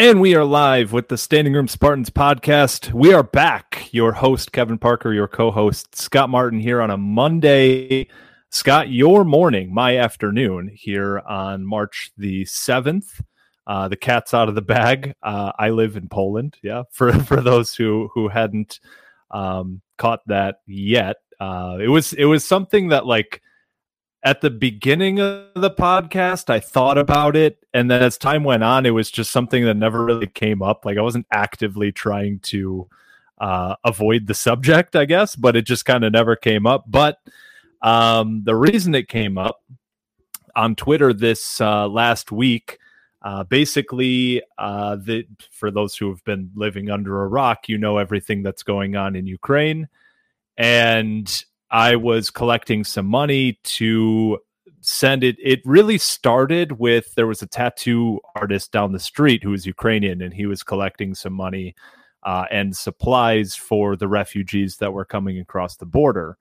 And we are live with the Standing Room Spartans podcast. We are back. Your host, Kevin Parker, your co host, Scott Martin, here on a Monday. Scott, your morning, my afternoon, here on March the 7th. Uh, the cat's out of the bag. Uh, I live in Poland. Yeah. For, for those who, who hadn't um, caught that yet, uh, it was, it was something that like, at the beginning of the podcast, I thought about it. And then as time went on, it was just something that never really came up. Like I wasn't actively trying to uh, avoid the subject, I guess, but it just kind of never came up. But um, the reason it came up on Twitter this uh, last week, uh, basically, uh, the, for those who have been living under a rock, you know everything that's going on in Ukraine. And I was collecting some money to send it. It really started with there was a tattoo artist down the street who was Ukrainian, and he was collecting some money uh, and supplies for the refugees that were coming across the border.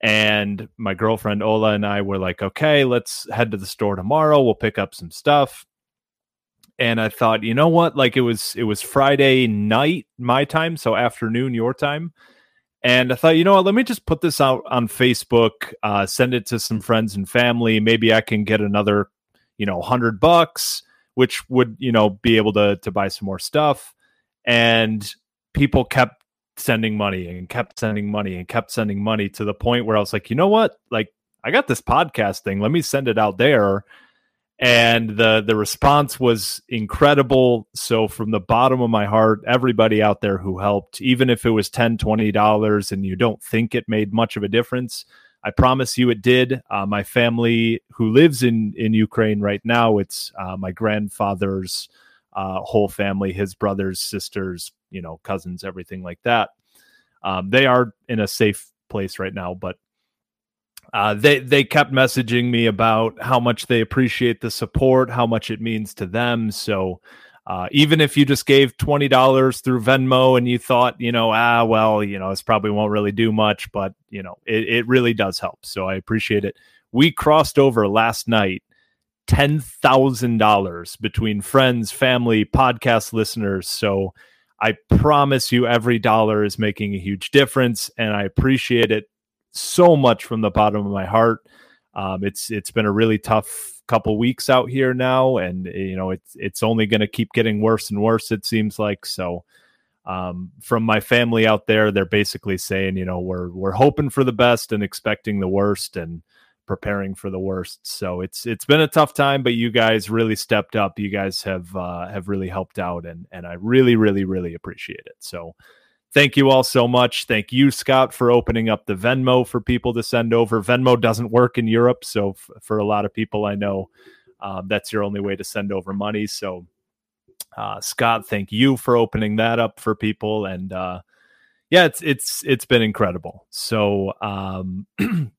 And my girlfriend Ola and I were like, okay, let's head to the store tomorrow. We'll pick up some stuff. And I thought, you know what? Like it was it was Friday night my time, so afternoon your time and I thought, you know what, let me just put this out on Facebook, uh, send it to some friends and family. Maybe I can get another, you know, hundred bucks, which would, you know, be able to to buy some more stuff. And people kept sending money and kept sending money and kept sending money to the point where I was like, you know what? Like, I got this podcast thing. Let me send it out there and the the response was incredible. So from the bottom of my heart everybody out there who helped even if it was 10 20 dollars and you don't think it made much of a difference i promise you it did. Uh, my family who lives in in ukraine right now it's uh, my grandfather's uh, whole family his brothers sisters you know cousins everything like that. Um, they are in a safe place right now but uh, they they kept messaging me about how much they appreciate the support, how much it means to them. So uh, even if you just gave twenty dollars through Venmo and you thought, you know, ah, well, you know, this probably won't really do much, but you know, it, it really does help. So I appreciate it. We crossed over last night ten thousand dollars between friends, family, podcast listeners. So I promise you, every dollar is making a huge difference, and I appreciate it so much from the bottom of my heart. Um, it's it's been a really tough couple weeks out here now, and you know it's it's only going to keep getting worse and worse. It seems like so. Um, from my family out there, they're basically saying, you know, we're we're hoping for the best and expecting the worst and preparing for the worst. So it's it's been a tough time, but you guys really stepped up. You guys have uh, have really helped out, and and I really really really appreciate it. So thank you all so much. Thank you, Scott, for opening up the Venmo for people to send over. Venmo doesn't work in Europe, so f- for a lot of people I know, um, that's your only way to send over money. So, uh, Scott, thank you for opening that up for people, and uh, yeah, it's it's it's been incredible. So, um,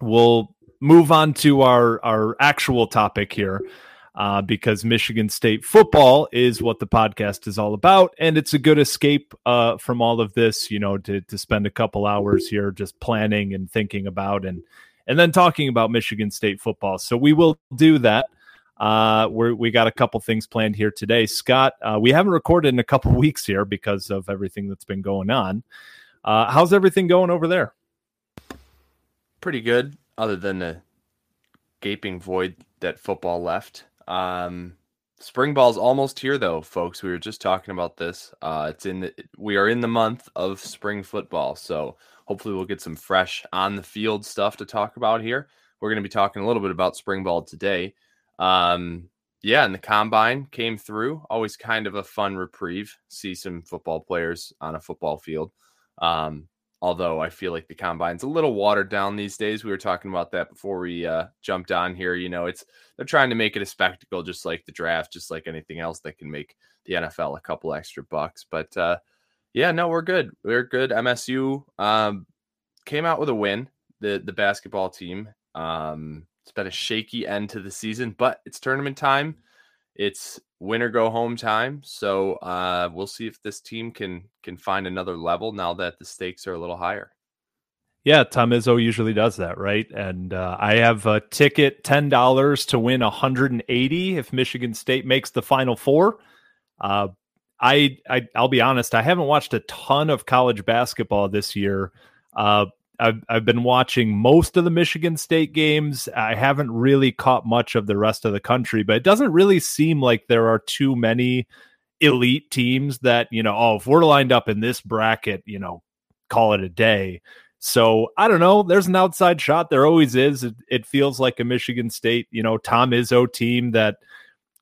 we'll move on to our our actual topic here uh, because Michigan State football is what the podcast is all about, and it's a good escape uh, from all of this. You know, to to spend a couple hours here just planning and thinking about and and then talking about Michigan State football. So we will do that. Uh, we're, we got a couple things planned here today. Scott, uh, we haven't recorded in a couple weeks here because of everything that's been going on. Uh, how's everything going over there? Pretty good, other than the gaping void that football left. Um, spring ball's almost here, though, folks. We were just talking about this. Uh, it's in the, we are in the month of spring football, so hopefully we'll get some fresh on the field stuff to talk about here. We're going to be talking a little bit about spring ball today. Um, yeah, and the combine came through. Always kind of a fun reprieve. See some football players on a football field. Um, although I feel like the combine's a little watered down these days. We were talking about that before we uh, jumped on here. You know, it's they're trying to make it a spectacle, just like the draft, just like anything else that can make the NFL a couple extra bucks. But uh, yeah, no, we're good. We're good. MSU um, came out with a win. The the basketball team. Um, it's been a shaky end to the season, but it's tournament time. It's win or go home time. So uh, we'll see if this team can can find another level now that the stakes are a little higher. Yeah, Tom Izzo usually does that, right? And uh, I have a ticket, ten dollars to win 180 if Michigan State makes the Final Four. Uh, I, I I'll be honest, I haven't watched a ton of college basketball this year. Uh, I've, I've been watching most of the Michigan State games. I haven't really caught much of the rest of the country, but it doesn't really seem like there are too many elite teams that, you know, oh, if we're lined up in this bracket, you know, call it a day. So I don't know. There's an outside shot. There always is. It, it feels like a Michigan State, you know, Tom Izzo team that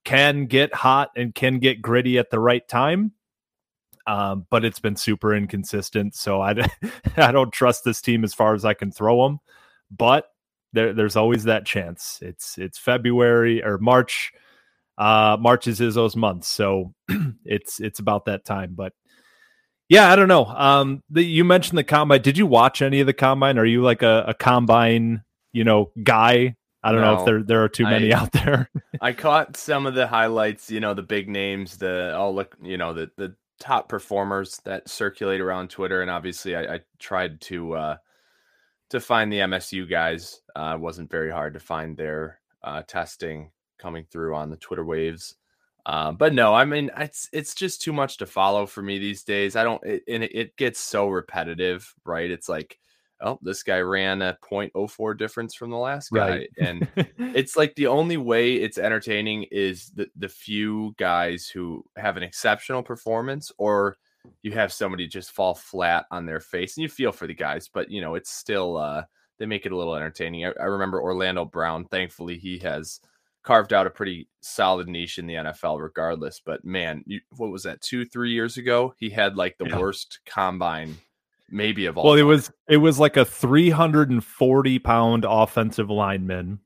can get hot and can get gritty at the right time um, but it's been super inconsistent. So I, I don't trust this team as far as I can throw them. But there, there's always that chance. It's it's February or March. Uh, March is Izzo's month, so it's it's about that time. But yeah, I don't know. Um, the, you mentioned the combine. Did you watch any of the combine? Are you like a, a combine, you know, guy? I don't no, know if there there are too many I, out there. I caught some of the highlights, you know, the big names, the all look, you know, the the top performers that circulate around Twitter, and obviously I, I tried to uh, to find the MSU guys. Uh, wasn't very hard to find their uh, testing coming through on the Twitter waves. Uh, but no, I mean it's it's just too much to follow for me these days. I don't, it, and it, it gets so repetitive, right? It's like oh, this guy ran a 0.04 difference from the last guy. Right. and it's like the only way it's entertaining is the, the few guys who have an exceptional performance or you have somebody just fall flat on their face and you feel for the guys, but you know, it's still, uh, they make it a little entertaining. I, I remember Orlando Brown. Thankfully, he has carved out a pretty solid niche in the NFL, regardless. But man, you, what was that? Two, three years ago, he had like the yeah. worst combine maybe of all. Well, time. it was it was like a 340 pound offensive lineman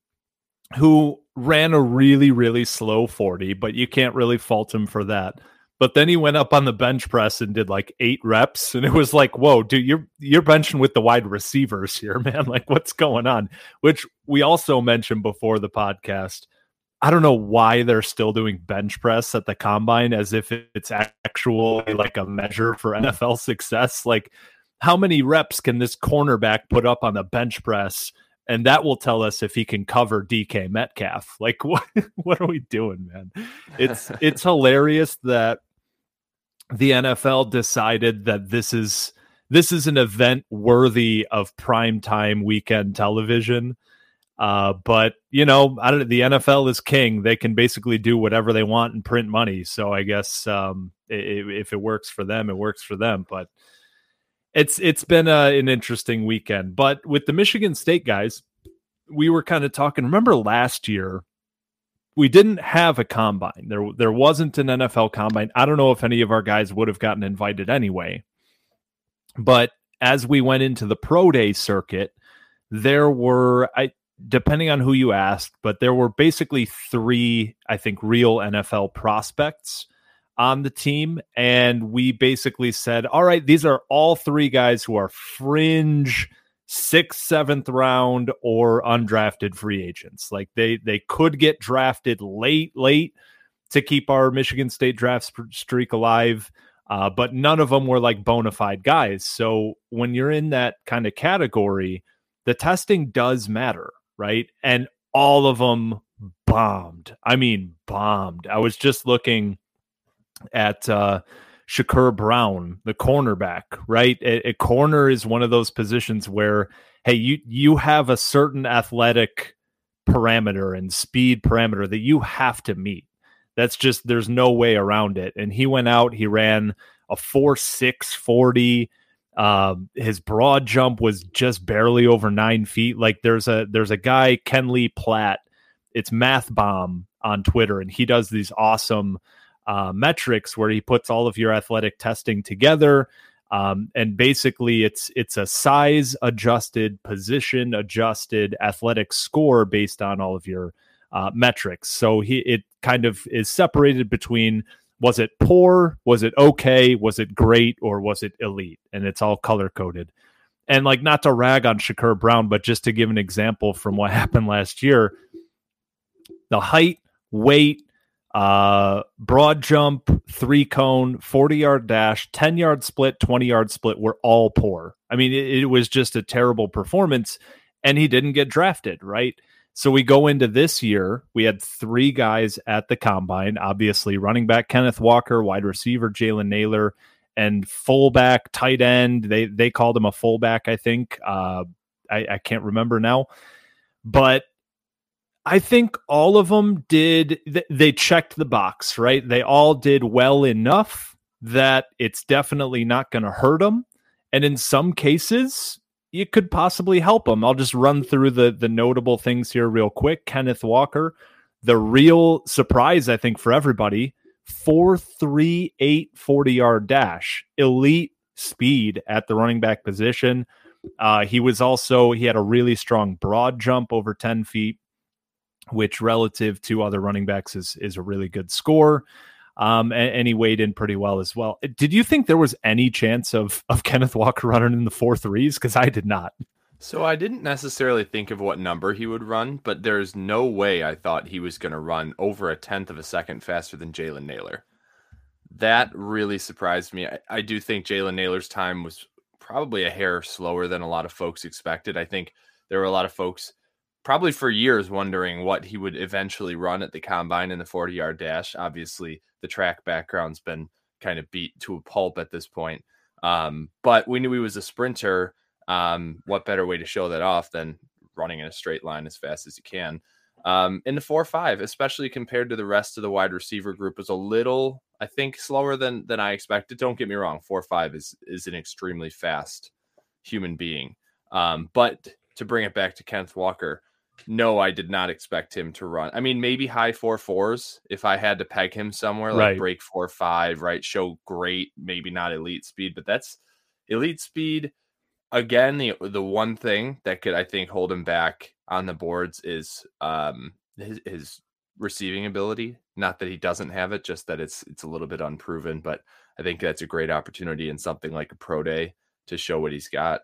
who ran a really really slow 40, but you can't really fault him for that. But then he went up on the bench press and did like eight reps, and it was like, whoa, dude, you're you're benching with the wide receivers here, man. Like, what's going on? Which we also mentioned before the podcast. I don't know why they're still doing bench press at the combine as if it's actually like a measure for NFL success. Like how many reps can this cornerback put up on the bench press? And that will tell us if he can cover DK Metcalf. Like what what are we doing, man? It's it's hilarious that the NFL decided that this is this is an event worthy of prime time weekend television. Uh, but you know, I don't. The NFL is king; they can basically do whatever they want and print money. So I guess um, if it works for them, it works for them. But it's it's been a, an interesting weekend. But with the Michigan State guys, we were kind of talking. Remember last year, we didn't have a combine. There there wasn't an NFL combine. I don't know if any of our guys would have gotten invited anyway. But as we went into the pro day circuit, there were I depending on who you asked, but there were basically three, I think, real NFL prospects on the team. And we basically said, all right, these are all three guys who are fringe sixth, seventh round or undrafted free agents. Like they they could get drafted late, late to keep our Michigan State draft streak alive. Uh, but none of them were like bona fide guys. So when you're in that kind of category, the testing does matter, right? And all of them bombed. I mean, bombed. I was just looking at uh, Shakur Brown, the cornerback, right? A, a, corner is one of those positions where, hey, you you have a certain athletic parameter and speed parameter that you have to meet. That's just there's no way around it. And he went out, he ran a four six forty. Um, his broad jump was just barely over nine feet. Like there's a there's a guy Kent Lee Platte. It's Math Bomb on Twitter, and he does these awesome uh, metrics where he puts all of your athletic testing together. Um, and basically, it's it's a size adjusted, position adjusted athletic score based on all of your uh, metrics. So he it kind of is separated between was it poor, was it okay, was it great, or was it elite, and it's all color coded. And like not to rag on Shakur Brown, but just to give an example from what happened last year, the height, weight, uh, broad jump, three cone, 40 yard dash, 10 yard split, 20 yard split were all poor. I mean, it, it, was just a terrible performance, and he didn't get drafted, right? So we go into this year. We had three guys at the combine, obviously running back Kenneth Walker, wide receiver Jalen Nailor, and fullback, tight end. They they called him a fullback, I think. Uh, I, I can't remember now. But I think all of them did, they checked the box, right? They all did well enough that it's definitely not going to hurt them. And in some cases, it could possibly help them. I'll just run through the, the notable things here real quick. Kenneth Walker, the real surprise, I think, for everybody 4 3 8 40 yard dash, elite speed at the running back position. Uh, he was also, he had a really strong broad jump over 10 feet which relative to other running backs is is a really good score. Um, and, and, he weighed in pretty well as well. Did you think there was any chance of of Kenneth Walker running in the four threes? Because I did not. So I didn't necessarily think of what number he would run, but there's no way I thought he was going to run over a tenth of a second faster than Jalen Nailor. That really surprised me. I, I do think Jalen Nailor's time was probably a hair slower than a lot of folks expected. I think there were a lot of folks probably for years wondering what he would eventually run at the combine in the 40 yard dash. Obviously, the track background's been kind of beat to a pulp at this point. Um, but we knew he was a sprinter. Um, what better way to show that off than running in a straight line as fast as you can? Um, in the four five, especially compared to the rest of the wide receiver group, is a little, I think, slower than than I expected. Don't get me wrong, four five is is an extremely fast human being. Um, but to bring it back to Kenneth Walker, no, I did not expect him to run. I mean, maybe high four fours if I had to peg him somewhere, like right. break four five, right? Show great, maybe not elite speed, but that's elite speed. Again, the the one thing that could I think hold him back on the boards is um his, his receiving ability. Not that he doesn't have it, just that it's it's a little bit unproven. But I think that's a great opportunity in something like a pro day to show what he's got.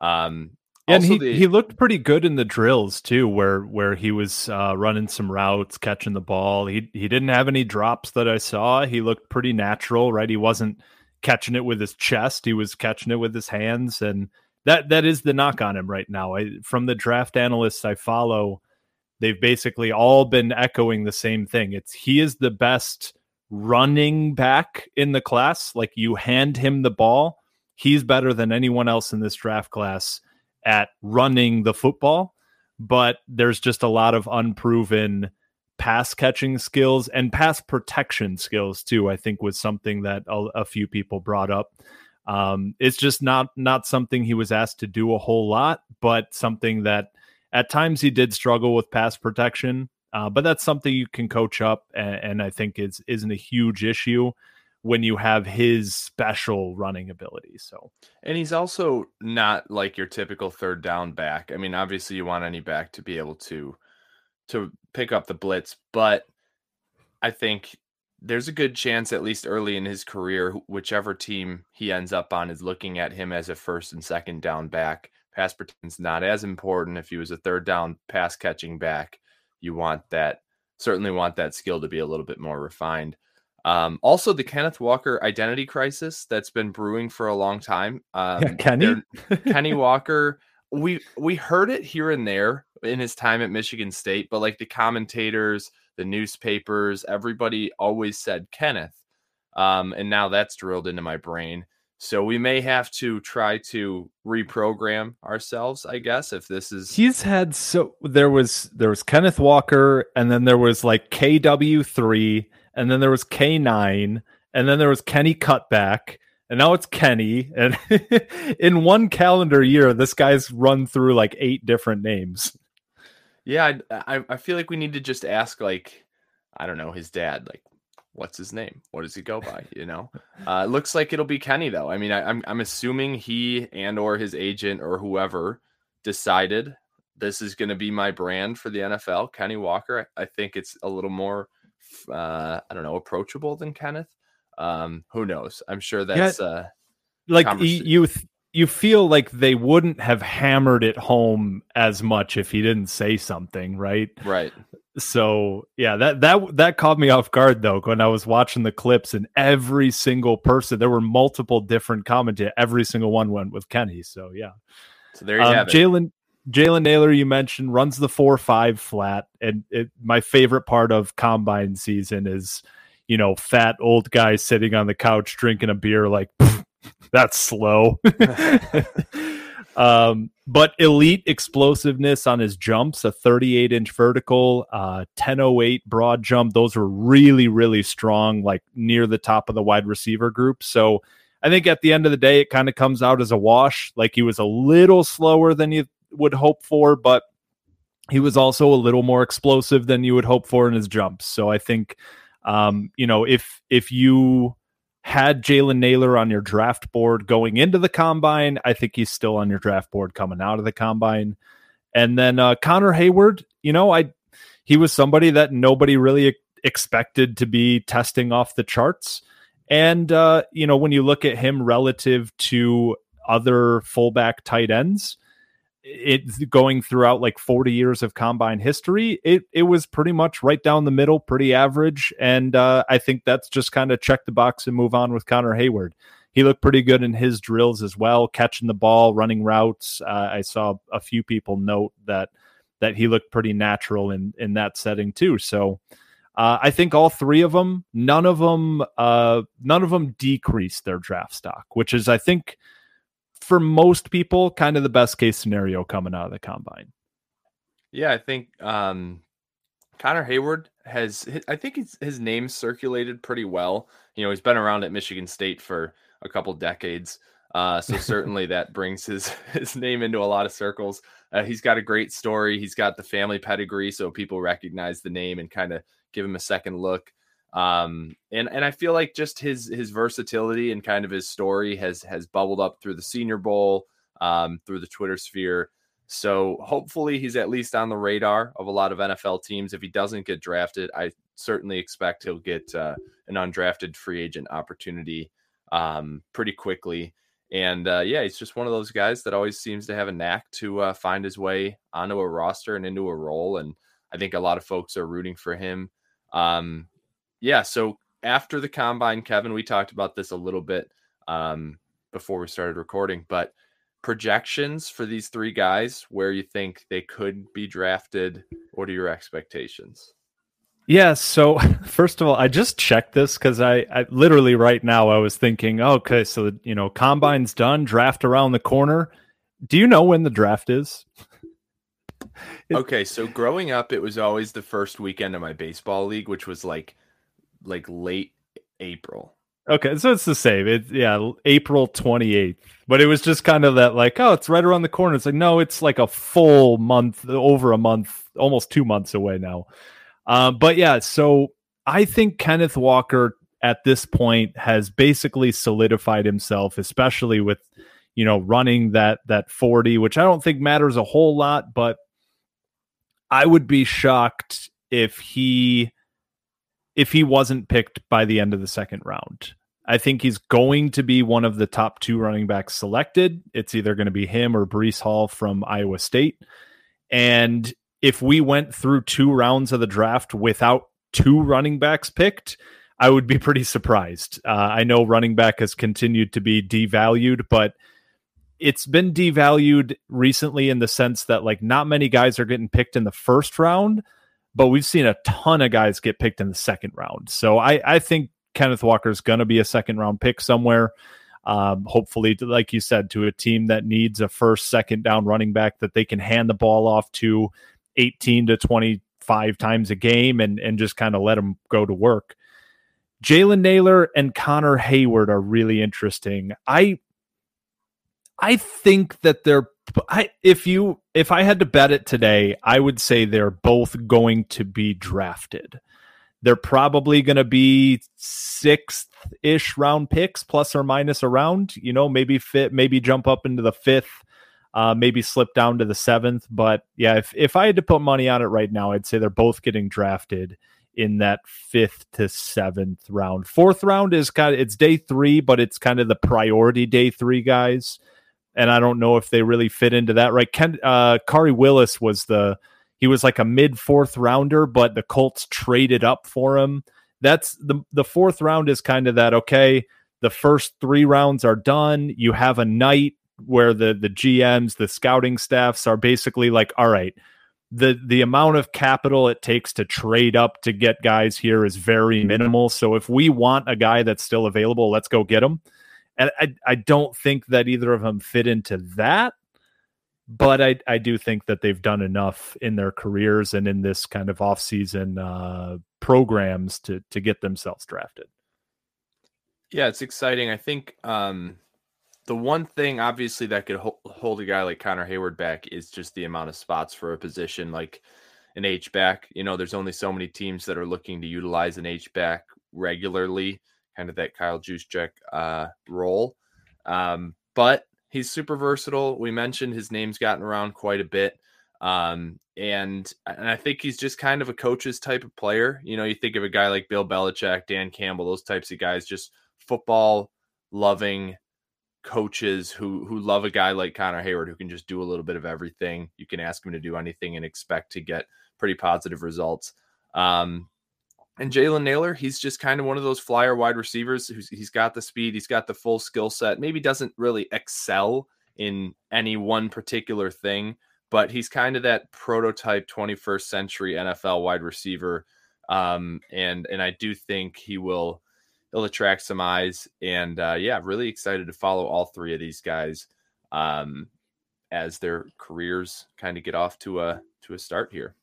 Um, and he, the... he looked pretty good in the drills too, where where he was uh, running some routes, catching the ball. He he didn't have any drops that I saw. He looked pretty natural, right? He wasn't catching it with his chest; he was catching it with his hands, and that that is the knock on him right now. I, from the draft analysts I follow, they've basically all been echoing the same thing. It's he is the best running back in the class. Like you hand him the ball, he's better than anyone else in this draft class at running the football, but there's just a lot of unproven pass catching skills and pass protection skills too. I think was something that a, a few people brought up. Um, it's just not not something he was asked to do a whole lot, but something that at times he did struggle with pass protection. Uh, but that's something you can coach up, and, and I think is isn't a huge issue when you have his special running ability. So, and he's also not like your typical third down back. I mean, obviously you want any back to be able to to pick up the blitz, but I think there's a good chance at least early in his career whichever team he ends up on is looking at him as a first and second down back. Pass protection's not as important if he was a third down pass catching back. You want that certainly want that skill to be a little bit more refined. Um, also, the Kenneth Walker identity crisis that's been brewing for a long time. Um, yeah, Kenny, Kenny Walker. We we heard it here and there in his time at Michigan State, but like the commentators, the newspapers, everybody always said Kenneth. Um, and now that's drilled into my brain. So we may have to try to reprogram ourselves, I guess, if this is He's had so there was there was Kenneth Walker, and then there was like KW three, and then there was K nine, and then there was Kenny Cutback, and now it's Kenny. And in one calendar year, this guy's run through like eight different names. Yeah, I, I I feel like we need to just ask like I don't know his dad like what's his name? What does he go by? You know, uh, it looks like it'll be Kenny though. I mean, I, I'm I'm assuming he and or his agent or whoever decided this is going to be my brand for the NFL. Kenny Walker. I, I think it's a little more, uh, I don't know, approachable than Kenneth. Um, who knows? I'm sure that's uh, Like you th- you feel like they wouldn't have hammered it home as much if he didn't say something, right? right. so yeah that that that caught me off guard though when i was watching the clips and every single person there were multiple different commentators every single one went with kenny so yeah So there you um, have it. jalen jalen nailor you mentioned runs the four five flat and it, my favorite part of combine season is you know fat old guy sitting on the couch drinking a beer like that's slow um, but elite explosiveness on his jumps, a 38 inch vertical, uh, 1008 broad jump. Those were really, really strong, like near the top of the wide receiver group. So I think at the end of the day, it kind of comes out as a wash. Like he was a little slower than you would hope for, but he was also a little more explosive than you would hope for in his jumps. So I think, um, you know, if if you had Jalen Nailor on your draft board going into the combine. I think he's still on your draft board coming out of the combine. And then uh, Connor Heyward, you know, I he was somebody that nobody really expected to be testing off the charts. And uh, you know, when you look at him relative to other fullback tight ends, it's going throughout like 40 years of combine history it it was pretty much right down the middle pretty average and uh, i think that's just kind of check the box and move on with connor heyward. He looked pretty good in his drills as well catching the ball running routes. Uh, i saw a few people note that that he looked pretty natural in in that setting too so uh, I think all three of them, none of them, uh, none of them decreased their draft stock, which is, I think, for most people, kind of the best case scenario coming out of the combine. Yeah, I think um, Connor Heyward has. I think his, his name circulated pretty well. You know, he's been around at Michigan State for a couple decades, uh, so certainly that brings his his name into a lot of circles. Uh, he's got a great story. He's got the family pedigree, so people recognize the name and kind of give him a second look. Um, and and I feel like just his his versatility and kind of his story has has bubbled up through the Senior Bowl, um, through the Twitter sphere. So hopefully he's at least on the radar of a lot of NFL teams. If he doesn't get drafted, I certainly expect he'll get uh, an undrafted free agent opportunity um, pretty quickly. And uh, yeah, he's just one of those guys that always seems to have a knack to uh, find his way onto a roster and into a role. And I think a lot of folks are rooting for him. Um, yeah, so after the combine, Kevin, we talked about this a little bit um, before we started recording, but projections for these three guys, where you think they could be drafted. What are your expectations? Yeah. So first of all, I just checked this because I, I literally right now I was thinking, oh, okay, so you know, combine's done, draft around the corner. Do you know when the draft is? Okay, so growing up, it was always the first weekend of my baseball league, which was like like late April. Okay, so it's the same. It yeah, April twenty eighth. But it was just kind of that like, oh, it's right around the corner. It's like, no, it's like a full month, over a month, almost two months away now. Um, but yeah, so I think Kenneth Walker at this point has basically solidified himself, especially with you know running that that 40, which I don't think matters a whole lot, but I would be shocked if he if he wasn't picked by the end of the second round. I think he's going to be one of the top two running backs selected. It's either going to be him or Breece Hall from Iowa State. And if we went through two rounds of the draft without two running backs picked, I would be pretty surprised. Uh, I know running back has continued to be devalued, but it's been devalued recently in the sense that like not many guys are getting picked in the first round, but we've seen a ton of guys get picked in the second round. So I, I think Kenneth Walker is going to be a second round pick somewhere. Um, hopefully, like you said, to a team that needs a first, second down running back that they can hand the ball off to 18 to 25 times a game and, and just kind of let them go to work. Jalen Nailor and Connor Heyward are really interesting. I I think that they're I if you if I had to bet it today, I would say they're both going to be drafted. They're probably going to be sixth ish round picks, plus or minus around. You know, maybe fit, maybe jump up into the fifth, uh, maybe slip down to the seventh. But yeah, if if I had to put money on it right now, I'd say they're both getting drafted in that fifth to seventh round. Fourth round is kind of it's day three, but it's kind of the priority day three guys and I don't know if they really fit into that. Right, Ken uh, Khari Willis was the he was like a mid fourth rounder, but the Colts traded up for him. That's the the fourth round is kind of that. Okay, the first three rounds are done. You have a night where the the GMs, the scouting staffs are basically like, all right, the the amount of capital it takes to trade up to get guys here is very minimal. So if we want a guy that's still available, let's go get him. And I, I don't think that either of them fit into that. But I, I do think that they've done enough in their careers and in this kind of offseason uh, programs to to get themselves drafted. Yeah, it's exciting. I think um, the one thing, obviously, that could ho- hold a guy like Connor Heyward back is just the amount of spots for a position like an H back. You know, there's only so many teams that are looking to utilize an H back regularly kind of that Kyle Juszczyk uh, role. Um, but he's super versatile. We mentioned his name's gotten around quite a bit. Um, and and I think he's just kind of a coach's type of player. You know, you think of a guy like Bill Belichick, Dan Campbell, those types of guys, just football loving coaches who who love a guy like Connor Heyward who can just do a little bit of everything. You can ask him to do anything and expect to get pretty positive results. Um, and Jalen Nailor, he's just kind of one of those flyer wide receivers he's got the speed, he's got the full skill set. Maybe doesn't really excel in any one particular thing, but he's kind of that prototype 21st century NFL wide receiver. Um, and and I do think he will he'll attract some eyes. And uh, yeah, really excited to follow all three of these guys um, as their careers kind of get off to a to a start here.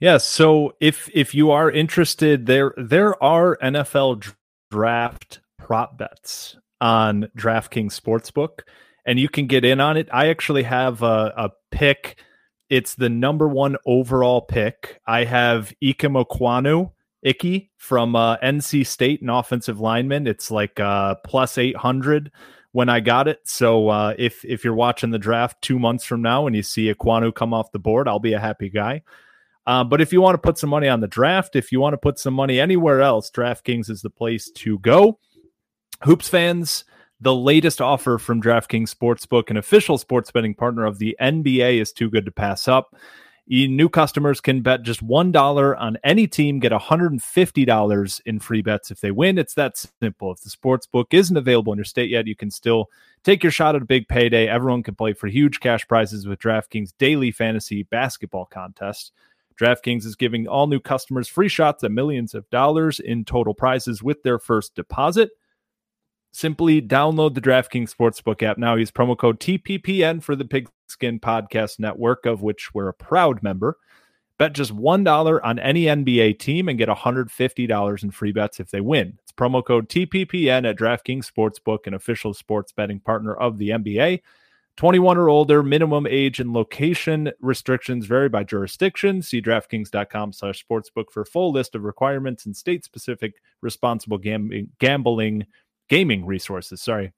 Yeah, so if if you are interested, there there are NFL draft prop bets on DraftKings Sportsbook, and you can get in on it. I actually have a, a pick. It's the number one overall pick. I have Ikem Ekwonu, Icky from uh, NC State, an offensive lineman. It's like uh, plus eight hundred when I got it. So uh, if if you're watching the draft two months from now and you see Ekwonu come off the board, I'll be a happy guy. Uh, but if you want to put some money on the draft, if you want to put some money anywhere else, DraftKings is the place to go. Hoops fans, the latest offer from DraftKings Sportsbook, an official sports betting partner of the NBA, is too good to pass up. New customers can bet just $1 on any team, get $150 in free bets if they win. It's that simple. If the sports book isn't available in your state yet, you can still take your shot at a big payday. Everyone can play for huge cash prizes with DraftKings daily fantasy basketball contest. DraftKings is giving all new customers free shots at millions of dollars in total prizes with their first deposit. Simply download the DraftKings Sportsbook app now. Use promo code TPPN for the Pigskin Podcast Network, of which we're a proud member. Bet just $1 on any NBA team and get $150 in free bets if they win. It's promo code TPPN at DraftKings Sportsbook, an official sports betting partner of the NBA. 21 or older, minimum age and location restrictions vary by jurisdiction. See DraftKings.com slash sportsbook for full list of requirements and state-specific responsible gambling, gambling gaming resources. Sorry.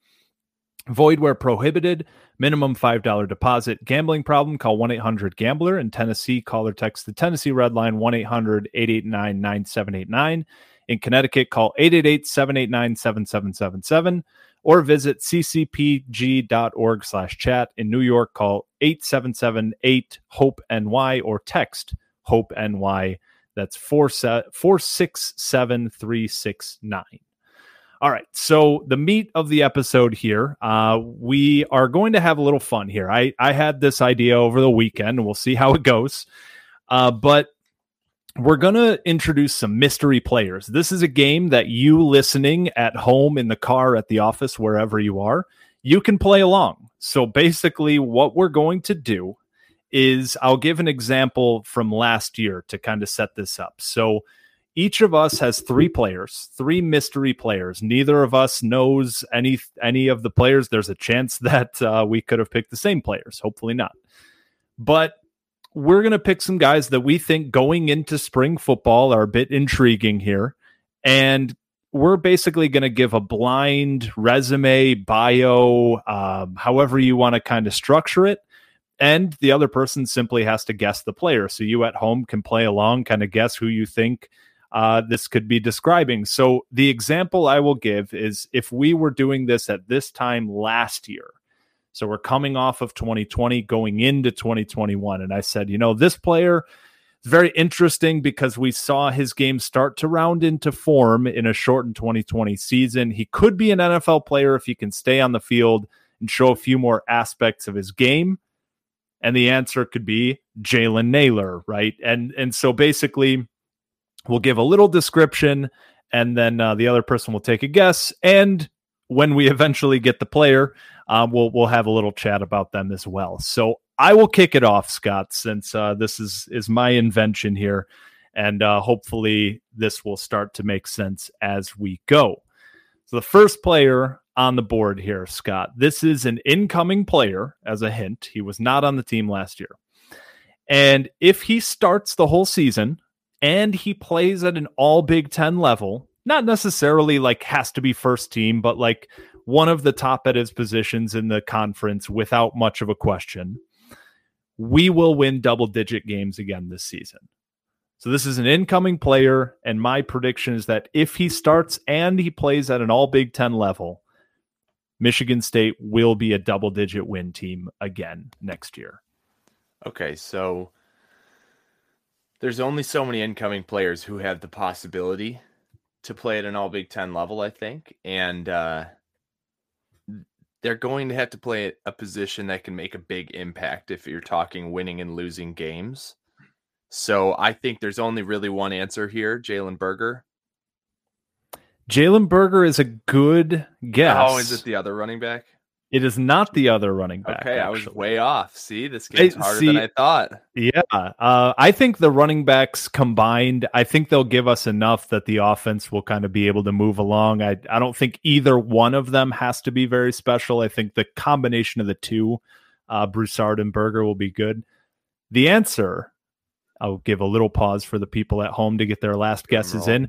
Void where prohibited. Minimum $5 deposit. Gambling problem? Call 1-800-GAMBLER. In Tennessee, call or text the Tennessee Red Line 1-800-889-9789. In Connecticut, call 888-789-7777 or visit ccpg.org slash chat. In New York, call 877-8-HOPE-NY or text HOPE-NY. That's 467-369. All right. So the meat of the episode here, uh, we are going to have a little fun here. I I had this idea over the weekend, and we'll see how it goes. Uh, but we're going to introduce some mystery players. This is a game that you listening at home, in the car, at the office, wherever you are, you can play along. So basically, what we're going to do is I'll give an example from last year to kind of set this up. So each of us has three players, three mystery players. Neither of us knows any any of the players. There's a chance that uh, we could have picked the same players. Hopefully not. But we're going to pick some guys that we think going into spring football are a bit intriguing here. And we're basically going to give a blind resume, bio, um, however you want to kind of structure it. And the other person simply has to guess the player. So you at home can play along, kind of guess who you think uh, this could be describing. So the example I will give is if we were doing this at this time last year, so we're coming off of 2020, going into 2021. And I said, you know, this player is very interesting because we saw his game start to round into form in a shortened 2020 season. He could be an NFL player if he can stay on the field and show a few more aspects of his game. And the answer could be Jalen Nailor, right? And and so basically, we'll give a little description, and then uh, the other person will take a guess. And when we eventually get the player, um, we'll we'll have a little chat about them as well. So I will kick it off, Scott, since uh, this is is my invention here, and uh, hopefully this will start to make sense as we go. So the first player on the board here, Scott. This is an incoming player. As a hint, he was not on the team last year, and if he starts the whole season and he plays at an All Big Ten level, not necessarily like has to be first team, but like one of the top at his positions in the conference without much of a question. We will win double digit games again this season. So this is an incoming player, and my prediction is that if he starts and he plays at an all Big Ten level, Michigan State will be a double digit win team again next year. Okay, so there's only so many incoming players who have the possibility to play at an all Big Ten level, I think. And uh, they're going to have to play a position that can make a big impact if you're talking winning and losing games. So I think there's only really one answer here Jalen Berger. Jalen Berger is a good guess. Oh, is it the other running back? It is not the other running back. Okay, I was way off. See, this game's harder see- than I thought. Yeah, uh, I think the running backs combined, I think they'll give us enough that the offense will kind of be able to move along. I, I don't think either one of them has to be very special. I think the combination of the two, uh, Broussard and Berger, will be good. The answer, I'll give a little pause for the people at home to get their last guesses in.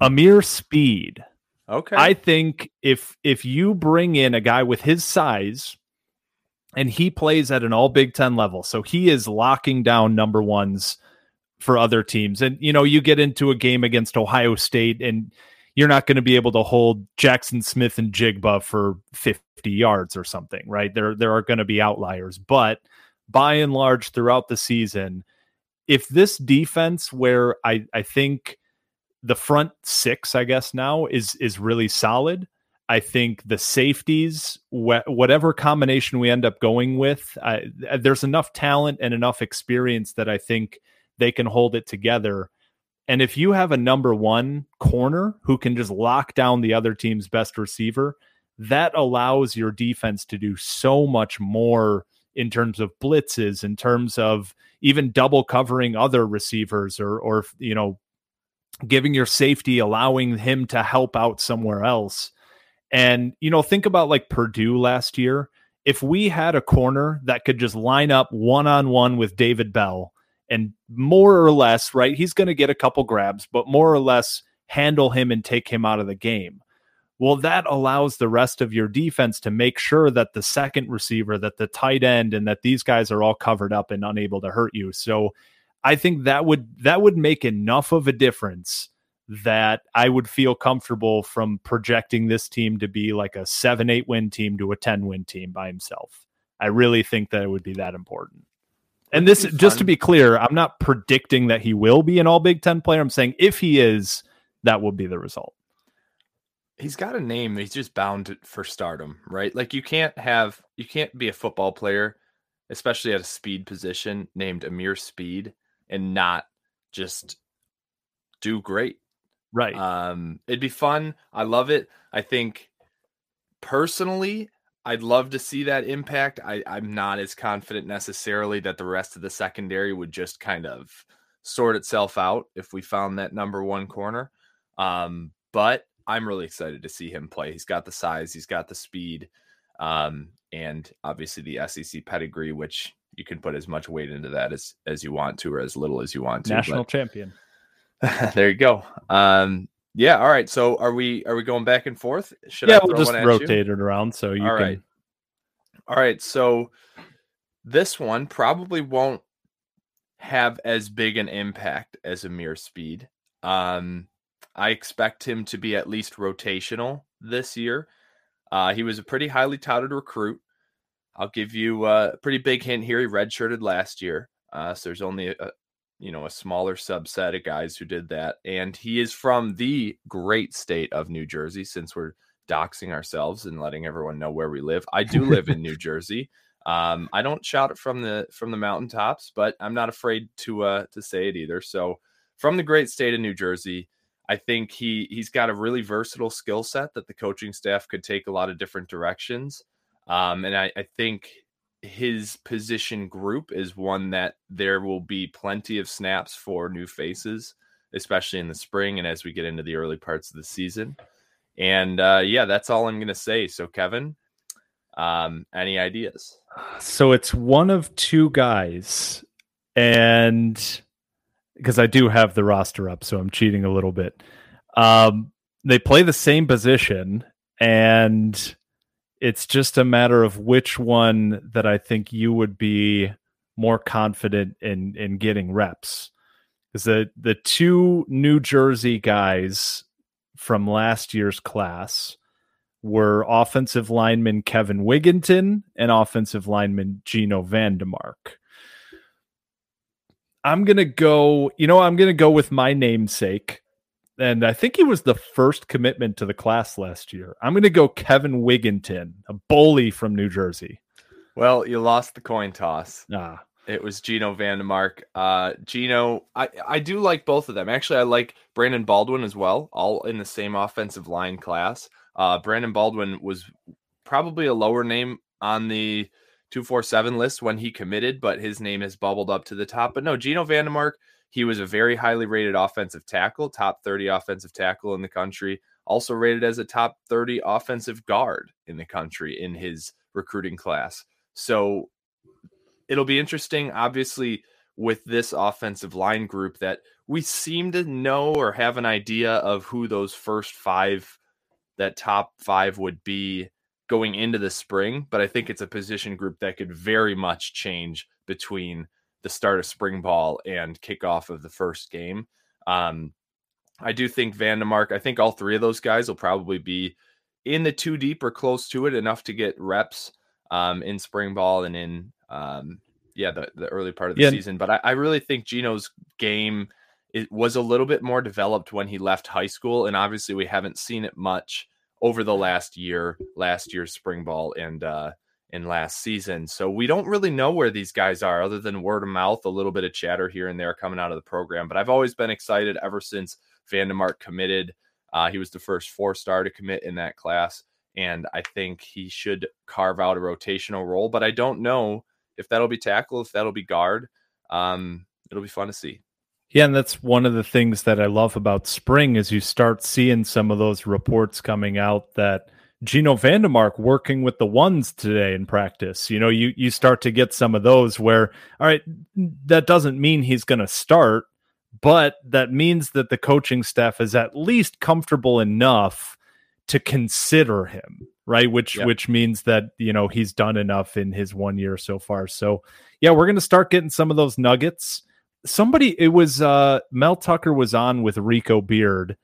Ameer Speed. Okay. I think if if you bring in a guy with his size and he plays at an all Big 10 level, so he is locking down number ones for other teams. And you know, you get into a game against Ohio State and you're not going to be able to hold Jaxon Smith-Njigba for 50 yards or something, right? There there are going to be outliers, but by and large throughout the season, if this defense where I I think the front six, I guess now is is really solid. I think the safeties, wh- whatever combination we end up going with, there's enough talent and enough experience that I think they can hold it together. And if you have a number one corner who can just lock down the other team's best receiver, that allows your defense to do so much more in terms of blitzes, in terms of even double covering other receivers or or you know giving your safety, allowing him to help out somewhere else. And, you know, think about like Purdue last year. If we had a corner that could just line up one on one with David Bell and more or less, right, he's going to get a couple grabs, but more or less handle him and take him out of the game. Well, that allows the rest of your defense to make sure that the second receiver, that the tight end, and that these guys are all covered up and unable to hurt you. So, I think that would that would make enough of a difference that I would feel comfortable from projecting this team to be like a 7-8 win team to a 10 win team by himself. I really think that it would be that important. And this just to be clear, I'm not predicting that he will be an all Big 10 player. I'm saying if he is, that will be the result. he's got a name. He's just bound for stardom, right? Like you can't have you can't be a football player, especially at a speed position named Ameer Speed, and not just do great. Right. Um, it'd be fun. I love it. I think personally, I'd love to see that impact. I, I'm not as confident necessarily that the rest of the secondary would just kind of sort itself out if we found that number one corner. Um, but I'm really excited to see him play. He's got the size, he's got the speed, um, and obviously the SEC pedigree, which you can put as much weight into that as as you want to, or as little as you want to. National but- champion. there you go. Um, yeah. All right. So are we are we going back and forth? Should yeah, I we'll just one rotate you? it around so you All can. right. All right. So this one probably won't have as big an impact as Ameer Speed. Um, I expect him to be at least rotational this year. Uh, he was a pretty highly touted recruit. I'll give you uh, a pretty big hint here. He redshirted last year, uh, so there's only a, you know a smaller subset of guys who did that, and he is from the great state of New Jersey. Since we're doxing ourselves and letting everyone know where we live, I do live in New Jersey. Um, I don't shout it from the from the mountaintops, but I'm not afraid to uh, to say it either. So, from the great state of New Jersey, I think he he's got a really versatile skill set that the coaching staff could take a lot of different directions. Um, and I, I think his position group is one that there will be plenty of snaps for new faces, especially in the spring and as we get into the early parts of the season. And uh, yeah, that's all I'm going to say. So, Kevin, um, any ideas? So it's one of two guys, and because I do have the roster up, so I'm cheating a little bit. Um, they play the same position, and it's just a matter of which one that I think you would be more confident in in getting reps. Because the the two New Jersey guys from last year's class were offensive lineman Kevin Wigginton and offensive lineman Geno VanDeMark. I'm to go, you know, I'm to go with my namesake. And I think he was the first commitment to the class last year. I'm going to go Kevin Wigginton, a bully from New Jersey. Well, you lost the coin toss. Ah, It was Geno VanDeMark. Uh, Geno, I, I do like both of them. Actually, I like Brandon Baldwin as well, all in the same offensive line class. Uh, Brandon Baldwin was probably a lower name on the 247 list when he committed, but his name has bubbled up to the top. But no, Geno VanDeMark, he was a very highly rated offensive tackle, top 30 offensive tackle in the country, also rated as a top 30 offensive guard in the country in his recruiting class. So it'll be interesting, obviously, with this offensive line group that we seem to know or have an idea of who those first five, that top five would be going into the spring. But I think it's a position group that could very much change between the start of spring ball and kickoff of the first game. Um, I do think VanDeMark, I think all three of those guys will probably be in the two deep or close to it enough to get reps um, in spring ball and in um, yeah the, the early part of the Yeah. season. But I, I really think Geno's game it was a little bit more developed when he left high school, and obviously we haven't seen it much over the last year, last year's spring ball and uh, in last season. So we don't really know where these guys are, other than word of mouth, a little bit of chatter here and there coming out of the program. But I've always been excited ever since VanDeMark committed. Uh, he was the first four star to commit in that class. And I think he should carve out a rotational role, but I don't know if that'll be tackle, if that'll be guard. Um, it'll be fun to see. Yeah, and that's one of the things that I love about spring is you start seeing some of those reports coming out that Geno VanDeMark working with the ones today in practice. You know, you you start to get some of those where, all right, that doesn't mean he's going to start, but that means that the coaching staff is at least comfortable enough to consider him, right? Which Yep. which means that you know he's done enough in his one year so far. So yeah, we're going to start getting some of those nuggets somebody it was uh Mel Tucker was on with Rico Beard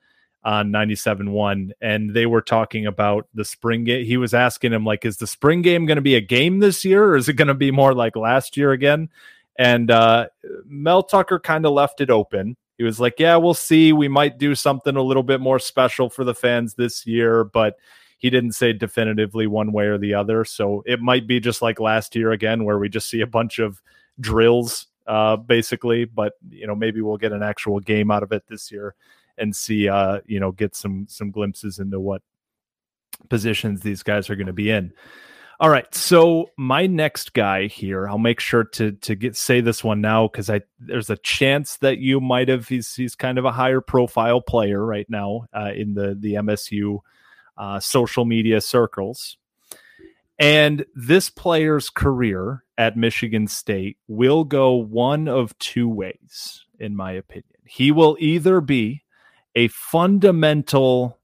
on 97.1 and they were talking about the spring game. He was asking him like is the spring game going to be a game this year or is it going to be more like last year again? And uh Mel Tucker kind of left it open He was like, "Yeah, we'll see. We might do something a little bit more special for the fans this year, but." He didn't say definitively one way or the other. So it might be just like last year again, where we just see a bunch of drills, uh, basically. But you know, maybe we'll get an actual game out of it this year and see, uh, you know, get some some glimpses into what positions these guys are going to be in. All right, so my next guy here, I'll make sure to to get say this one now because I there's a chance that you might have he's he's kind of a higher profile player right now uh, in the the MSU uh, social media circles. And this player's career at Michigan State will go one of two ways, in my opinion. He will either be a fundamental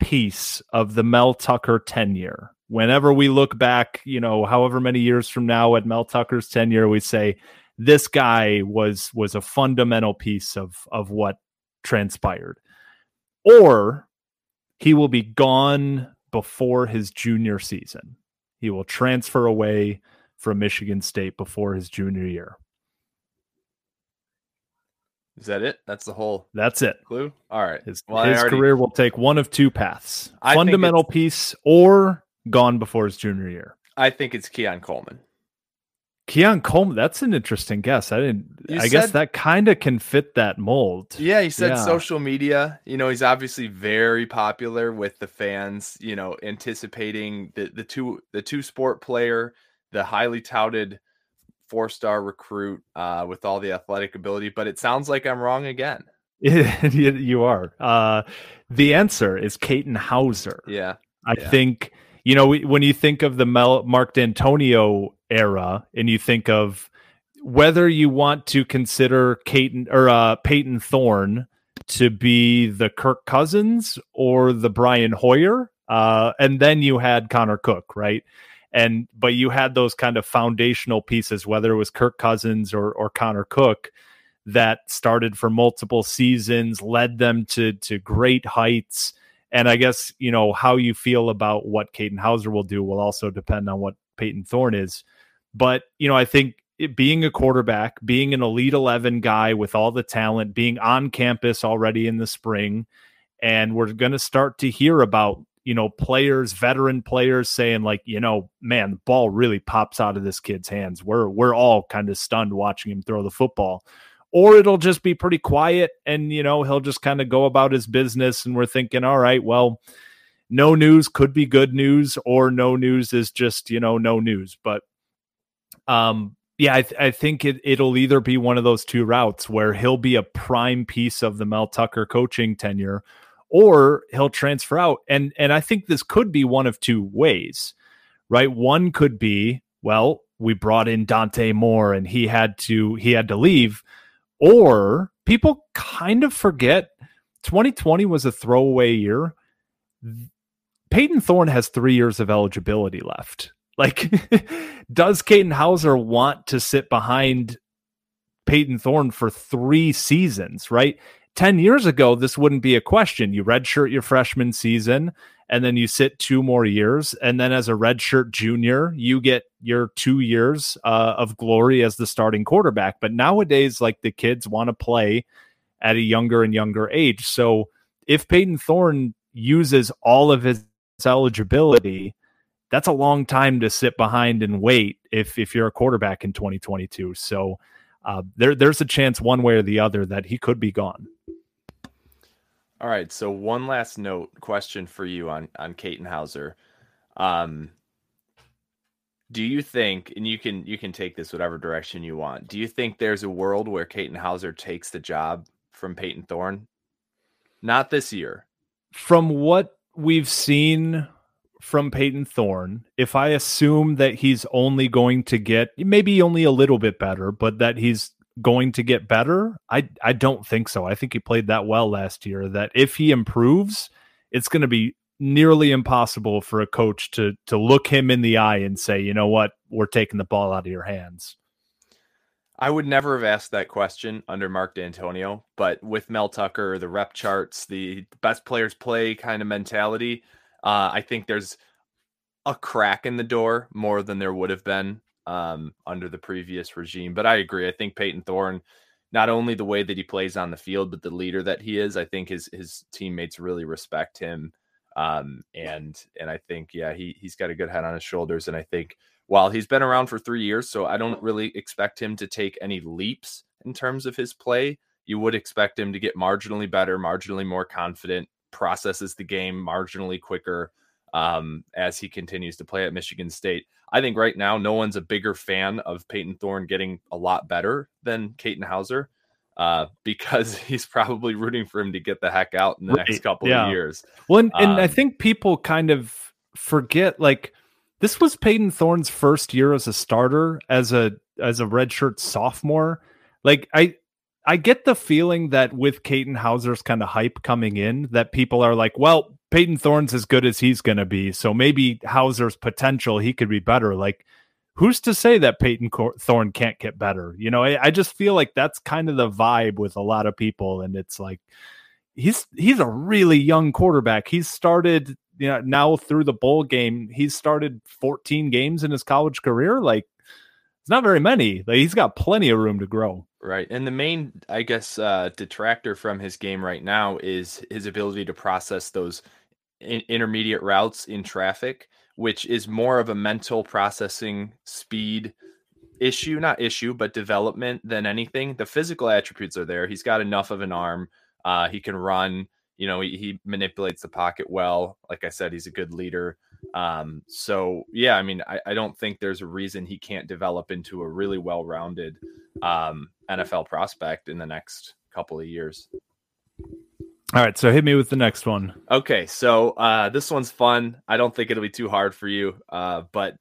piece of the Mel Tucker tenure. Whenever we look back, you know, however many years from now at Mel Tucker's tenure, we say this guy was was a fundamental piece of of what transpired. Or he will be gone before his junior season. He will transfer away from Michigan State before his junior year. Is that it? That's the whole That's it. clue. All right. His, Well, his already- career will take one of two paths I fundamental piece or gone before his junior year. I think it's Keon Coleman. Keon Coleman, that's an interesting guess. I didn't, You I guess that kind of can fit that mold. Yeah, he said Yeah. social media. You know, he's obviously very popular with the fans. You know, anticipating the the two the two sport player, the highly touted four star recruit uh, with all the athletic ability. But it sounds like I'm wrong again. You- are. Uh, the answer is Katin Houser. Yeah, I Yeah. think you know when you think of the Mel, Mark Dantonio era, and you think of whether you want to consider Katin or uh, Payton Thorne to be the Kirk Cousins or the Brian Hoyer, uh, and then you had Connor Cook, right? And but you had those kind of foundational pieces, whether it was Kirk Cousins or or Connor Cook, that started for multiple seasons, led them to to great heights. And I guess, you know, how you feel about what Katin Houser will do will also depend on what Payton Thorne is. But, you know, I think it, being a quarterback, being an Elite 11 guy with all the talent, being on campus already in the spring, and we're going to start to hear about, you know, players, veteran players saying like, you know, man, the ball really pops out of this kid's hands. We're we're all kind of stunned watching him throw the football or it'll just be pretty quiet and you know he'll just kind of go about his business and we're thinking all right well no news could be good news or no news is just you know no news but um yeah i, th- I think it, it'll either be one of those two routes where he'll be a prime piece of the mel tucker coaching tenure or he'll transfer out and and i think this could be one of two ways right one could be well we brought in dante moore and he had to he had to leave or people kind of forget 2020 was a throwaway year. Payton Thorne has three years of eligibility left. Like, does Katin Houser want to sit behind Payton Thorne for three seasons, right? 10 years ago, this wouldn't be a question. You redshirt your freshman season, and then you sit two more years. And then as a redshirt junior, you get your two years uh, of glory as the starting quarterback. But nowadays, like the kids want to play at a younger and younger age. So if Payton Thorne uses all of his eligibility, that's a long time to sit behind and wait if if you're a quarterback in 2022. So uh, there there's a chance one way or the other that he could be gone. All right. So one last note question for you on on Katin Houser. Um, do you think, and you can you can take this whatever direction you want. Do you think there's a world where Katin Houser takes the job from Payton Thorne? Not this year. From what we've seen from Payton Thorne, if I assume that he's only going to get maybe only a little bit better, but that he's going to get better, I I don't think so. I think he played that well last year that if he improves, it's going to be nearly impossible for a coach to to look him in the eye and say, "You know what? We're taking the ball out of your hands." I would never have asked that question under Mark Dantonio, but with Mel Tucker, the rep charts, the best players play kind of mentality, uh, I think there's a crack in the door more than there would have been um, under the previous regime. But I agree. I think Payton Thorne not only the way that he plays on the field, but the leader that he is. I think his his teammates really respect him. Um, and and I think yeah, he he's got a good head on his shoulders. And I think while he's been around for three years, so I don't really expect him to take any leaps in terms of his play. You would expect him to get marginally better, marginally more confident, processes the game marginally quicker um, as he continues to play at Michigan State. I think right now, no one's a bigger fan of Payton Thorne getting a lot better than Katin Houser uh, because he's probably rooting for him to get the heck out in the right. next couple yeah. of years. Well, and, and um, I think people kind of forget like this was Payton Thorne's first year as a starter as a as a redshirt sophomore. Like I I get the feeling that with Katin Houser's kind of hype coming in, that people are like, well, Payton Thorne's as good as he's going to be. So maybe Houser's potential, he could be better. Like, who's to say that Payton Thorne can't get better? You know, I, I just feel like that's kind of the vibe with a lot of people. And it's like, he's he's a really young quarterback. He's started, you know, now through the bowl game, he's started 14 games in his college career. Like, it's not very many. Like, he's got plenty of room to grow. Right. And the main, I guess, uh, detractor from his game right now is his ability to process those in- intermediate routes in traffic, which is more of a mental processing speed issue, not issue, but development than anything. The physical attributes are there. He's got enough of an arm. Uh, he can run. You know, he, he manipulates the pocket well. Like I said, he's a good leader. Um, so yeah, I mean, I, I, don't think there's a reason he can't develop into a really well-rounded um, NFL prospect in the next couple of years. All right, so hit me with the next one. Okay, so uh, this one's fun. I don't think it'll be too hard for you, uh, but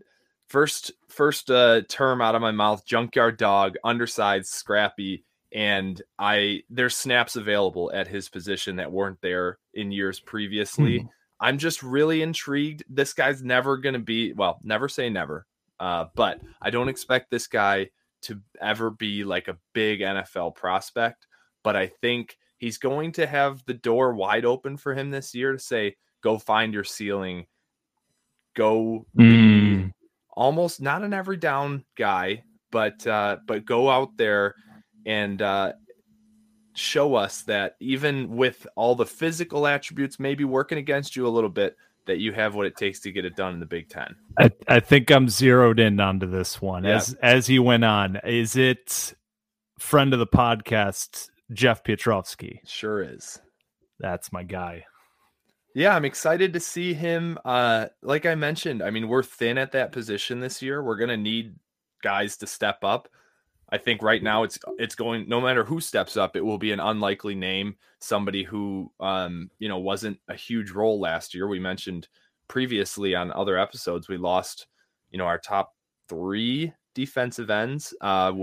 first first uh, term out of my mouth: junkyard dog, undersized, scrappy, and I there's snaps available at his position that weren't there in years previously. Hmm. I'm just really intrigued. This guy's never going to be, well, never say never, uh, but I don't expect this guy to ever be like a big NFL prospect. But I think he's going to have the door wide open for him this year to say, go find your ceiling, go mm. almost not an every down guy, but uh, but go out there and uh, show us that even with all the physical attributes maybe working against you a little bit, that you have what it takes to get it done in the Big Ten. I, I think I'm zeroed in onto this one yeah. as as you went on. Is it friend of the podcast Jeff Pietrowski? Sure is. That's my guy. Yeah, I'm excited to see him. Uh, like I mentioned, I mean, we're thin at that position this year. We're gonna need guys to step up. I think right now it's it's going no matter who steps up, it will be an unlikely name, somebody who um, you know wasn't a huge role last year. We mentioned previously on other episodes we lost, you know, our top three defensive ends uh,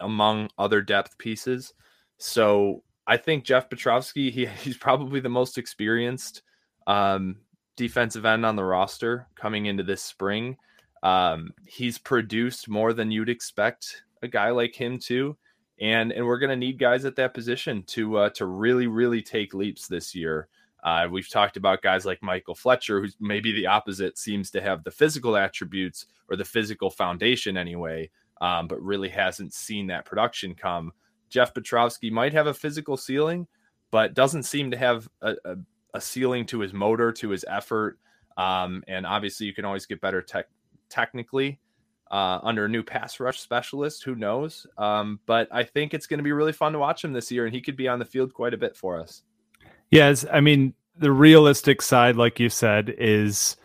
among other depth pieces. So I think Jeff Pietrowski, he, he's probably the most experienced um, defensive end on the roster coming into this spring. Um, he's produced more than you'd expect a guy like him too. And and we're going to need guys at that position to uh, to really really take leaps this year. Uh, we've talked about guys like Michael Fletcher, who's maybe the opposite, seems to have the physical attributes or the physical foundation anyway, um, but really hasn't seen that production come. Jeff Pietrowski might have a physical ceiling, but doesn't seem to have a, a, a ceiling to his motor, to his effort. Um, and obviously, you can always get better tech technically uh, under a new pass rush specialist. Who knows? Um, but I think it's going to be really fun to watch him this year, and he could be on the field quite a bit for us. Yes, I mean the realistic side, like you said, is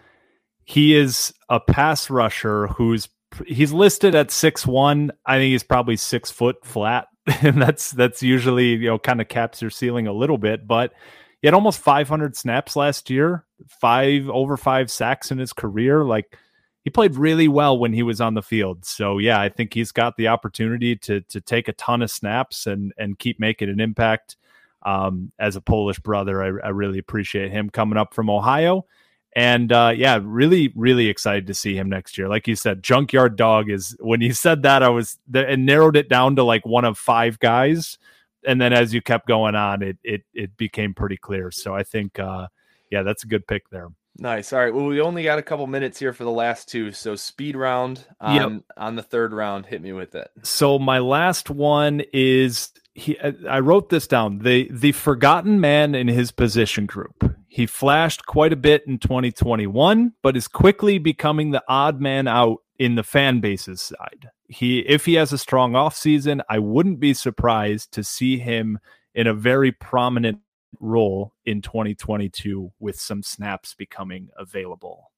he is a pass rusher who's he's listed at six one. I think he's probably six foot flat, and that's that's usually you know kind of caps your ceiling a little bit, but. He had almost 500 snaps last year, five over five sacks in his career. Like, he played really well when he was on the field. So yeah, I think he's got the opportunity to to take a ton of snaps and and keep making an impact. Um, as a Polish brother, I, I, really appreciate him coming up from Ohio. And uh, yeah, really, really excited to see him next year. Like you said, Junkyard Dog is when you said that, I was and narrowed it down to like one of five guys. And then as you kept going on, it it it became pretty clear. So I think uh, yeah, that's a good pick there. Nice. All right. Well, we only got a couple minutes here for the last two. So speed round on, yep. on the third round. Hit me with it. So my last one is he I wrote this down. The the forgotten man in his position group. He flashed quite a bit in 2021, but is quickly becoming the odd man out in the fan base's side. He if he has a strong offseason, I wouldn't be surprised to see him in a very prominent role in 2022 with some snaps becoming available.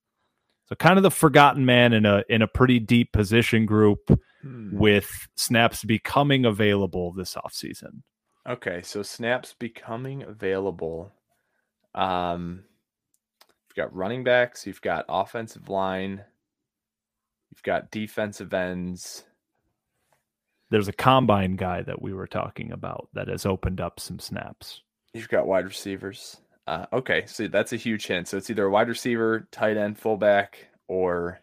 So kind of the forgotten man in a in a pretty deep position group Hmm. with snaps becoming available this offseason. Okay, so snaps becoming available. Um, you've got running backs, you've got offensive line, you've got defensive ends. There's a combine guy that we were talking about that has opened up some snaps. You've got wide receivers. Uh, okay, so that's a huge hint. So it's either a wide receiver, tight end, fullback, or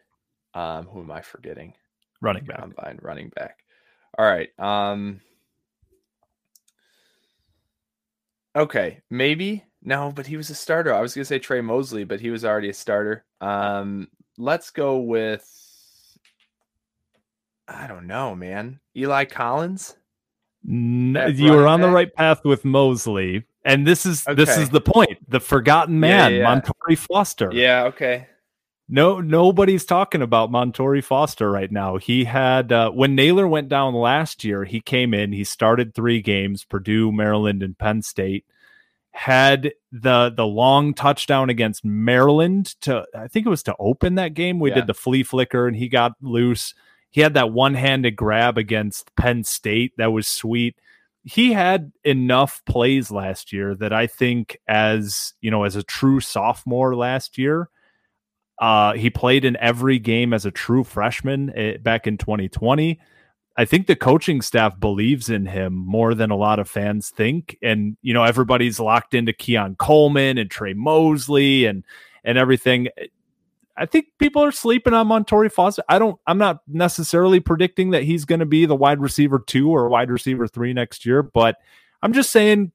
um, who am I forgetting? Running back. Combine running back. All right. Um. Okay, maybe no, but he was a starter. I was gonna say Tre Mosley, but he was already a starter. Um, let's go with I don't know, man. Eli Collins. N- At you were on the right path with Mosley. And this is this is the point. The forgotten man, yeah, yeah. Montorie Foster. Yeah. Okay. No, nobody's talking about Montorie Foster right now. He had uh, when Nailor went down last year. He came in. He started three games: Purdue, Maryland, and Penn State. Had the the long touchdown against Maryland to I think it was to open that game. We Yeah. did the flea flicker and he got loose. He had that one handed grab against Penn State that was sweet. He had enough plays last year that I think, as you know, as a true sophomore last year, uh, he played in every game as a true freshman eh, back in 2020. I think the coaching staff believes in him more than a lot of fans think. And, you know, everybody's locked into Keon Coleman and Tre Mosley and and everything. I think people are sleeping on Montorie Foster. I don't I'm not necessarily predicting that he's going to be the wide receiver 2 or wide receiver 3 next year, but I'm just saying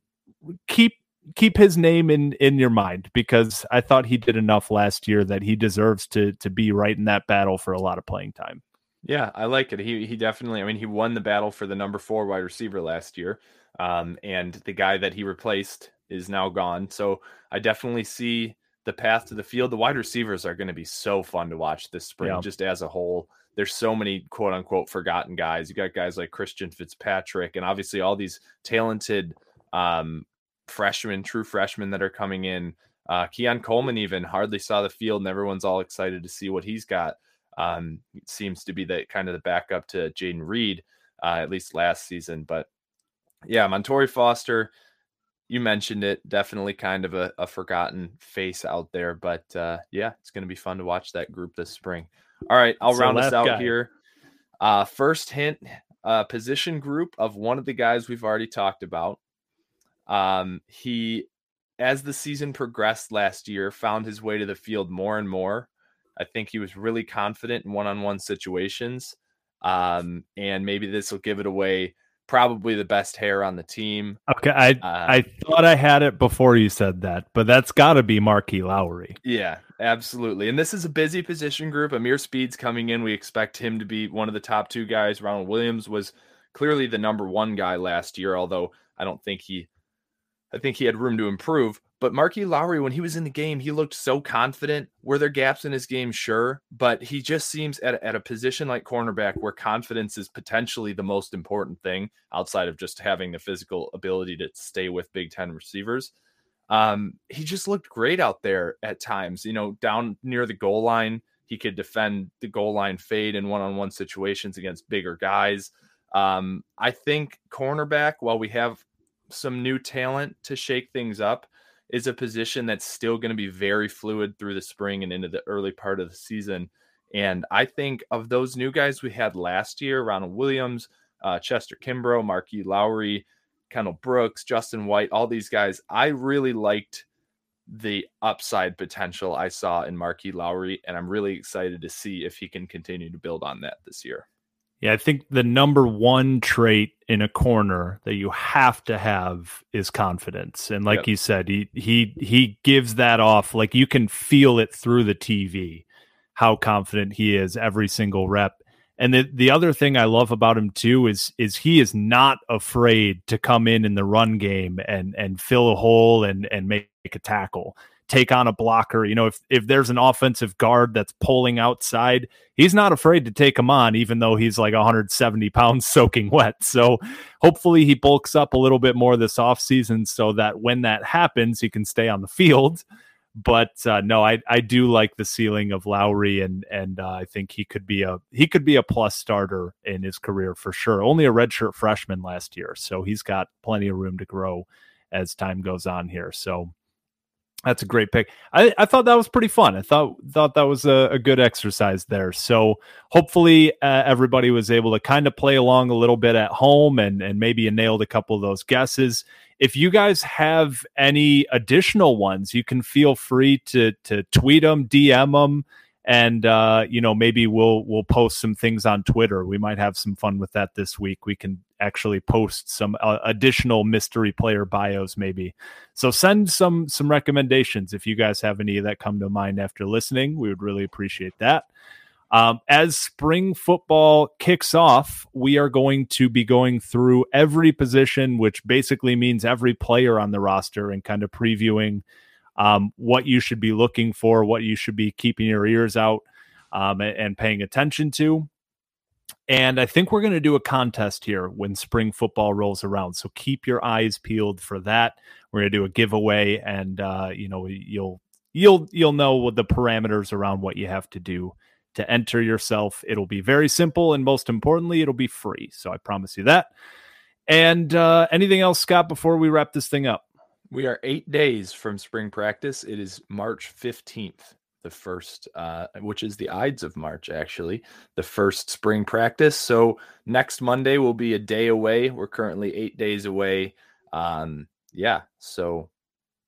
keep keep his name in in your mind because I thought he did enough last year that he deserves to to be right in that battle for a lot of playing time. Yeah, I like it. He he definitely. I mean, he won the battle for the number four wide receiver last year, um, and the guy that he replaced is now gone. So I definitely see the path to the field. The wide receivers are going to be so fun to watch this spring, Yeah. just as a whole. There's so many quote unquote forgotten guys. You got guys like Christian Fitzpatrick, and obviously all these talented um, freshmen, true freshmen that are coming in. Uh, Keon Coleman even hardly saw the field, and everyone's all excited to see what he's got. Um, seems to be the kind of the backup to Jayden Reed, uh, at least last season. But yeah, Montorie Foster, you mentioned it, definitely kind of a, a forgotten face out there. But uh, yeah, it's going to be fun to watch that group this spring. All right, I'll So round us out guy. here. Uh, first hint, uh, position group of one of the guys we've already talked about. Um, he, as the season progressed last year, found his way to the field more and more. I think he was really confident in one-on-one situations, um, and maybe this will give it away. Probably the best hair on the team. Okay, I Uh, I thought I had it before you said that, but that's got to be Marqui Lowery. Yeah, absolutely. And this is a busy position group. Ameer Speed's coming in. We expect him to be one of the top two guys. Ronald Williams was clearly the number one guy last year, although I don't think he I think he had room to improve. But Marqui Lowery, when he was in the game, he looked so confident. Were there gaps in his game? Sure. But he just seems at, at a position like cornerback where confidence is potentially the most important thing outside of just having the physical ability to stay with Big Ten receivers. Um, he just looked great out there at times, you know, down near the goal line. He could defend the goal line fade in one on one situations against bigger guys. Um, I think cornerback, while we have some new talent to shake things up, is a position that's still going to be very fluid through the spring and into the early part of the season. And I think of those new guys we had last year, Ronald Williams, uh, Chester Kimbrough, Marqui Lowery, Kendall Brooks, Justin White, all these guys, I really liked the upside potential I saw in Marqui Lowery, and I'm really excited to see if he can continue to build on that this year. Yeah, I think the number one trait in a corner that you have to have is confidence. And like Yep. you said, he he he gives that off. Like you can feel it through the TV how confident he is every single rep. And the the other thing I love about him too is is he is not afraid to come in in the run game and and fill a hole and and make a tackle take on a blocker. You know, if if there's an offensive guard that's pulling outside, he's not afraid to take him on, even though he's like 170 pounds soaking wet. So hopefully he bulks up a little bit more this offseason so that when that happens, he can stay on the field but uh, no, I I do like the ceiling of Lowery, and and uh, I think he could be a he could be a plus starter in his career for sure. Only a redshirt freshman last year, so he's got plenty of room to grow as time goes on here. So that's a great pick. I, I thought that was pretty fun. I thought thought that was a, a good exercise there. So hopefully uh, everybody was able to kind of play along a little bit at home and and maybe you nailed a couple of those guesses. If you guys have any additional ones, you can feel free to to tweet them, DM them, and uh, you know maybe we'll we'll post some things on Twitter. We might have some fun with that this week. We can actually post some uh, additional mystery player bios maybe. So send some some recommendations if you guys have any that come to mind after listening. We would really appreciate that. Um, as spring football kicks off, we are going to be going through every position, which basically means every player on the roster and kind of previewing um, what you should be looking for, what you should be keeping your ears out um, and, and paying attention to. And I think we're going to do a contest here when spring football rolls around. So keep your eyes peeled for that. We're going to do a giveaway, and uh, you know you'll you'll you'll know the parameters around what you have to do to enter yourself. It'll be very simple, and most importantly, it'll be free. So I promise you that. And uh, anything else, Scott, before we wrap this thing up? We are eight days from spring practice. It is March 15th, the first, uh, which is the Ides of March, actually, the first spring practice. So next Monday will be a day away. We're currently eight days away. Um, yeah. So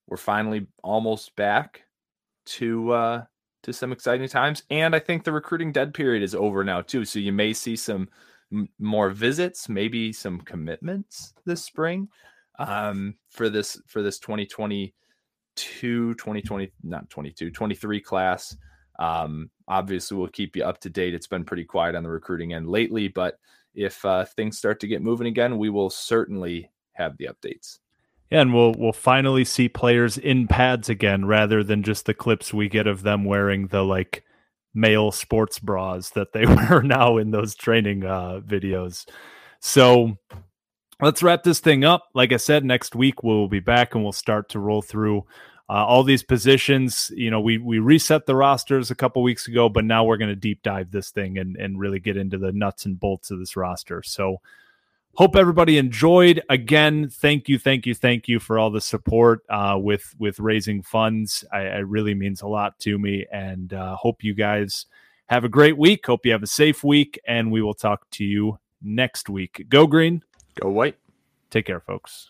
we're finally almost back to uh, to some exciting times. And I think the recruiting dead period is over now too. So you may see some m- more visits, maybe some commitments this spring um, for this for this 2022 2020 not 22 23 class. Um, obviously, we'll keep you up to date. It's been pretty quiet on the recruiting end lately, but if uh, things start to get moving again, we will certainly have the updates. Yeah, and we'll we'll finally see players in pads again rather than just the clips we get of them wearing the like male sports bras that they wear now in those training uh, videos. So let's wrap this thing up. Like I said, next week we'll be back and we'll start to roll through uh, all these positions. You know, we we reset the rosters a couple weeks ago, but now we're going to deep dive this thing and and really get into the nuts and bolts of this roster. So hope everybody enjoyed again thank you thank you thank you for all the support uh, with with raising funds I, really means a lot to me and uh, hope you guys have a great week hope you have a safe week and we will talk to you next week go green go white take care folks